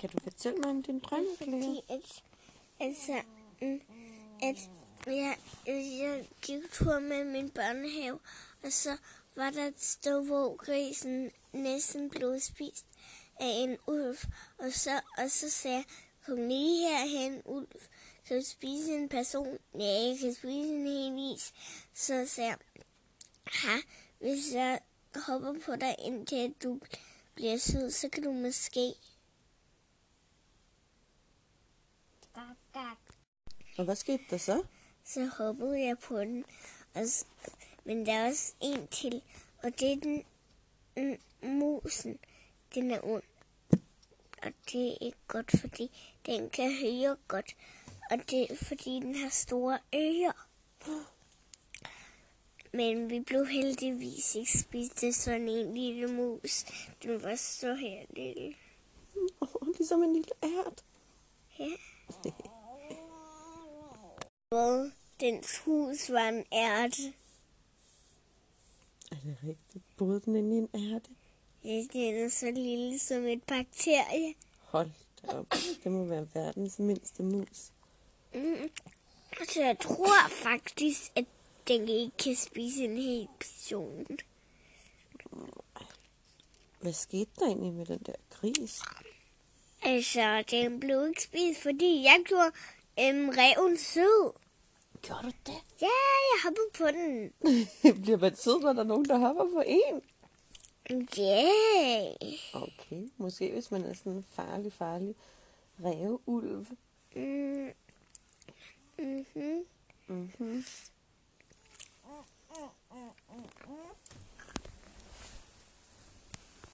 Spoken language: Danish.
Kan du fortælle mig om din drøm, Cleo? Fordi at, altså, mm, at jeg, jeg gik tur med min børnehave, og så var der et sted, hvor grisen næsten blev spist af en ulv. Og så, og så sagde jeg, kom lige herhen, ulv. Kan du spise en person? Ja, jeg kan spise en hel is. Så sagde jeg, ha, hvis jeg hopper på dig, indtil du bliver sød, så kan du måske. Og hvad skete der så? så hoppede jeg på den. Og, s- men der er også en til, og det er den mm, musen. Den er ond. Og det er ikke godt, fordi den kan høre godt. Og det er fordi, den har store ører. Men vi blev heldigvis ikke spist af sådan en lille mus. Den var så her lille. Oh, ligesom en lille ært. Ja. Dens hus var en ærte. Er det rigtigt? Boede den inde i en ærte? Ja, Den er så lille som et bakterie. Hold da op. Det må være verdens mindste mus. Mm. Så jeg tror faktisk, at den ikke kan spise en hel person. Hvad skete der egentlig med den der gris? Altså, den blev ikke spist, fordi jeg gjorde øhm, reven sød. Gjorde du det? Ja, jeg hoppede på den. Bliver man sød, når der er nogen, der hopper på en? Ja. Okay, måske hvis man er sådan en farlig, farlig ræveulv. Mm. Mm-hmm. Mm-hmm.